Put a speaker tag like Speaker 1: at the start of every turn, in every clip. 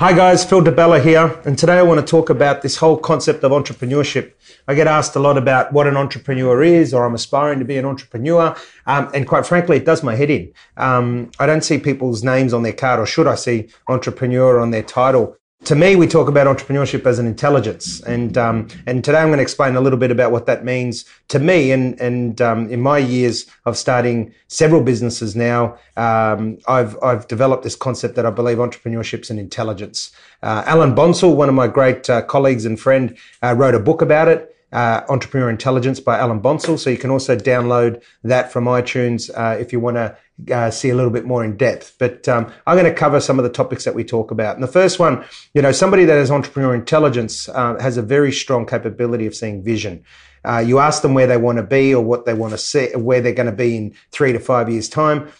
Speaker 1: Hi guys, Phil Di Bella here, and today I want to talk about this whole concept of entrepreneurship. I get asked a lot about what an entrepreneur is, or I'm aspiring to be an entrepreneur, um, and quite frankly, it does my head in. Um, I don't see people's names on their card, or should I see entrepreneur on their title? To me, we talk about entrepreneurship as an intelligence, and um, and today I'm going to explain a little bit about what that means to me. And and um, in my years of starting several businesses now, um, I've I've developed this concept that I believe entrepreneurship's an intelligence. Uh, Alan Bonsall, one of my great uh, colleagues and friend, uh, wrote a book about it uh, Entrepreneur Intelligence by Alan Bonsall. So you can also download that from iTunes uh, if you want to uh, see a little bit more in depth. But um, I'm going to cover some of the topics that we talk about. And the first one, you know, somebody that has entrepreneur intelligence uh, has a very strong capability of seeing vision. Uh, you ask them where they want to be or what they want to see, where they're going to be in three to five years' time,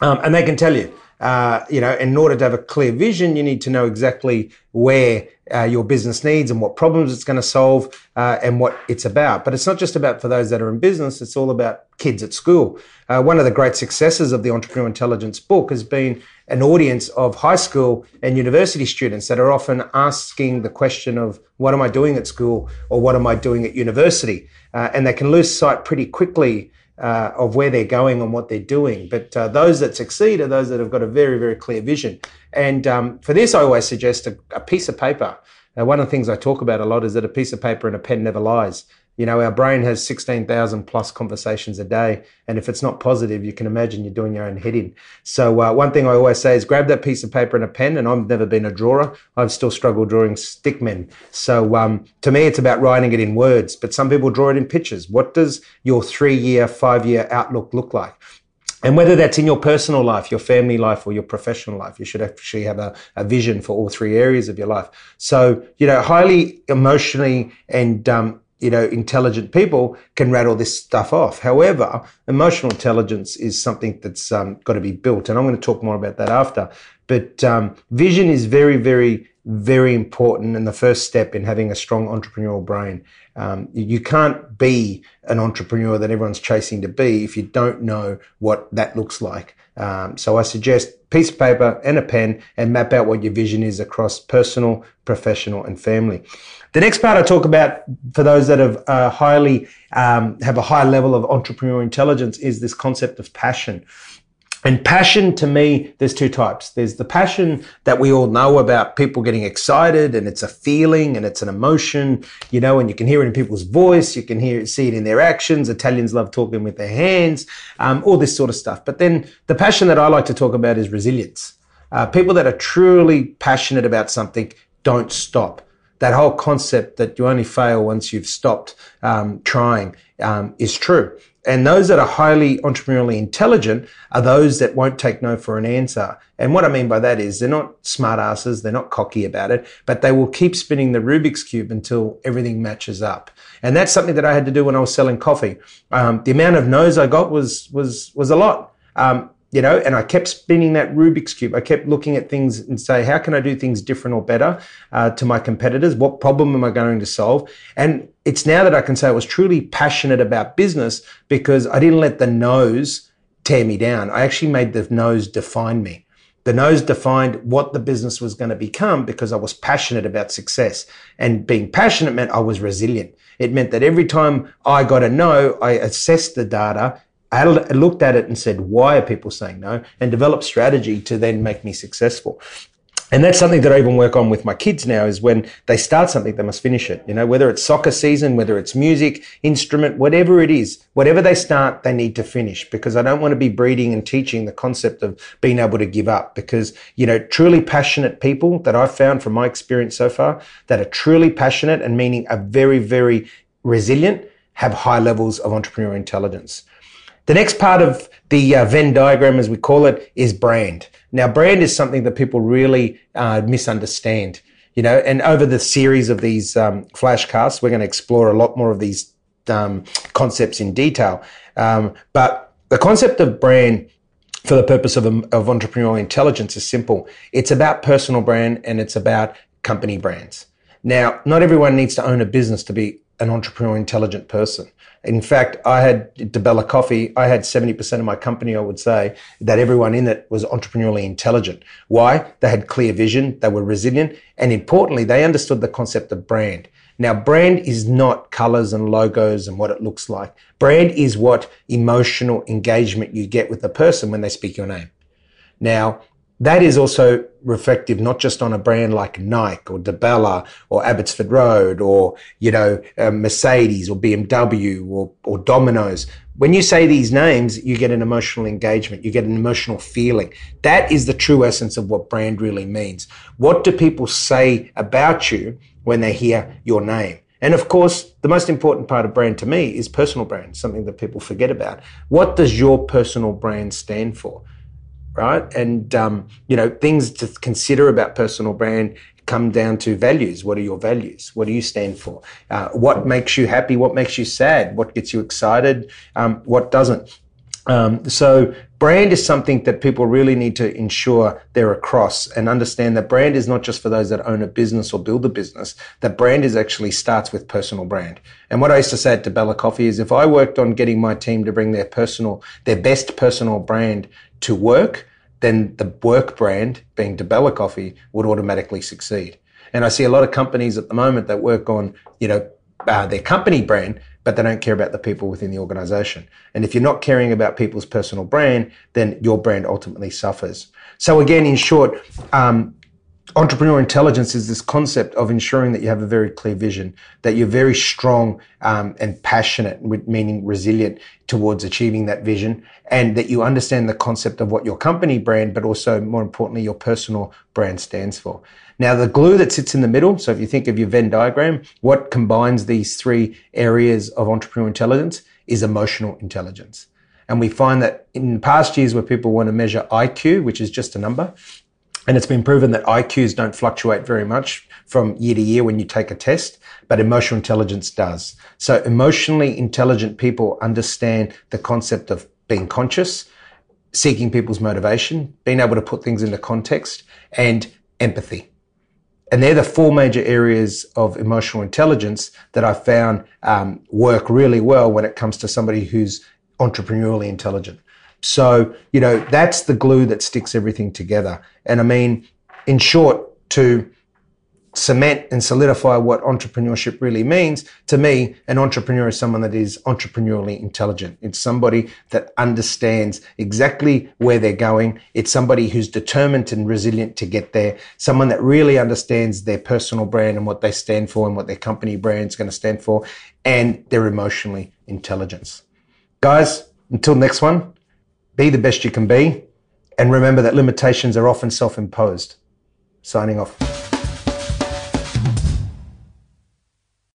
Speaker 1: um, and they can tell you. Uh, you know, in order to have a clear vision, you need to know exactly where uh, your business needs and what problems it's going to solve uh, and what it's about. But it's not just about for those that are in business, it's all about kids at school. Uh, one of the great successes of the Entrepreneur Intelligence book has been an audience of high school and university students that are often asking the question of, what am I doing at school or what am I doing at university? Uh, and they can lose sight pretty quickly uh, of where they're going and what they're doing. But uh, those that succeed are those that have got a very, very clear vision. And um, for this, I always suggest a, a piece of paper. Uh, one of the things I talk about a lot is that a piece of paper and a pen never lies. You know, our brain has 16,000 plus conversations a day. And if it's not positive, you can imagine you're doing your own head in. So, uh, one thing I always say is grab that piece of paper and a pen. And I've never been a drawer. I've still struggled drawing stickmen. So, um, to me, it's about writing it in words, but some people draw it in pictures. What does your three year, five year outlook look like? And whether that's in your personal life, your family life, or your professional life, you should actually have a, a vision for all three areas of your life. So, you know, highly emotionally and um, you know, intelligent people can rattle this stuff off. However, emotional intelligence is something that's um, got to be built, and I'm going to talk more about that after. But um, vision is very, very, very important, and the first step in having a strong entrepreneurial brain. Um, you can't be an entrepreneur that everyone's chasing to be if you don't know what that looks like. Um, so I suggest piece of paper and a pen and map out what your vision is across personal, professional, and family. The next part I talk about for those that have uh, highly um, have a high level of entrepreneurial intelligence is this concept of passion. And passion to me, there's two types. There's the passion that we all know about people getting excited and it's a feeling and it's an emotion, you know, and you can hear it in people's voice. You can hear it, see it in their actions. Italians love talking with their hands, um, all this sort of stuff. But then the passion that I like to talk about is resilience. Uh, people that are truly passionate about something don't stop. That whole concept that you only fail once you've stopped um, trying um, is true. And those that are highly entrepreneurially intelligent are those that won't take no for an answer. And what I mean by that is they're not smartasses, they're not cocky about it, but they will keep spinning the Rubik's Cube until everything matches up. And that's something that I had to do when I was selling coffee. Um, the amount of no's I got was, was, was a lot. Um, you know, and I kept spinning that Rubik's cube. I kept looking at things and say, how can I do things different or better uh, to my competitors? What problem am I going to solve? And it's now that I can say I was truly passionate about business because I didn't let the no's tear me down. I actually made the no's define me. The no's defined what the business was going to become because I was passionate about success. And being passionate meant I was resilient. It meant that every time I got a no, I assessed the data I looked at it and said, why are people saying no? And developed strategy to then make me successful. And that's something that I even work on with my kids now is when they start something, they must finish it. You know, whether it's soccer season, whether it's music, instrument, whatever it is, whatever they start, they need to finish because I don't want to be breeding and teaching the concept of being able to give up because, you know, truly passionate people that I've found from my experience so far that are truly passionate and meaning are very, very resilient have high levels of entrepreneurial intelligence. The next part of the uh, Venn diagram, as we call it, is brand. Now, brand is something that people really uh, misunderstand. You know, and over the series of these um, flashcasts, we're going to explore a lot more of these um, concepts in detail. Um, but the concept of brand for the purpose of, of entrepreneurial intelligence is simple. It's about personal brand and it's about company brands. Now, not everyone needs to own a business to be an entrepreneurial intelligent person. In fact, I had Di Bella Coffee. I had 70% of my company, I would say, that everyone in it was entrepreneurially intelligent. Why? They had clear vision. They were resilient. And importantly, they understood the concept of brand. Now, brand is not colors and logos and what it looks like. Brand is what emotional engagement you get with the person when they speak your name. Now, that is also reflective not just on a brand like Nike or Di Bella or Abbotsford Road or, you know, uh, Mercedes or BMW or, or Domino's. When you say these names, you get an emotional engagement. You get an emotional feeling. That is the true essence of what brand really means. What do people say about you when they hear your name? And of course, the most important part of brand to me is personal brand, something that people forget about. What does your personal brand stand for? Right? And um, you know, things to consider about personal brand come down to values. What are your values? What do you stand for? Uh, what makes you happy? What makes you sad? What gets you excited? Um, what doesn't? Um, so brand is something that people really need to ensure they're across and understand that brand is not just for those that own a business or build a business. That brand is actually starts with personal brand. And what I used to say at Di Bella Coffee is if I worked on getting my team to bring their personal, their best personal brand to work, then the work brand, being Di Bella Coffee, would automatically succeed. And I see a lot of companies at the moment that work on, you know, uh, their company brand, but they don't care about the people within the organization. And if you're not caring about people's personal brand, then your brand ultimately suffers. So again, in short, um, entrepreneurial intelligence is this concept of ensuring that you have a very clear vision, that you're very strong um, and passionate, meaning resilient towards achieving that vision, and that you understand the concept of what your company brand, but also more importantly, your personal brand stands for. Now, the glue that sits in the middle, so if you think of your Venn diagram, what combines these three areas of entrepreneurial intelligence is emotional intelligence. And we find that in past years where people want to measure IQ, which is just a number, and it's been proven that IQs don't fluctuate very much from year to year when you take a test, but emotional intelligence does. So emotionally intelligent people understand the concept of being conscious, seeking people's motivation, being able to put things into context, and empathy. And they're the four major areas of emotional intelligence that I found um, work really well when it comes to somebody who's entrepreneurially intelligent. So, you know, that's the glue that sticks everything together. And I mean, in short, to cement and solidify what entrepreneurship really means, to me, an entrepreneur is someone that is entrepreneurially intelligent. It's somebody that understands exactly where they're going. It's somebody who's determined and resilient to get there. Someone that really understands their personal brand and what they stand for and what their company brand is going to stand for. And they're emotionally intelligent. Guys, until next one, be the best you can be, and remember that limitations are often self imposed. Signing off.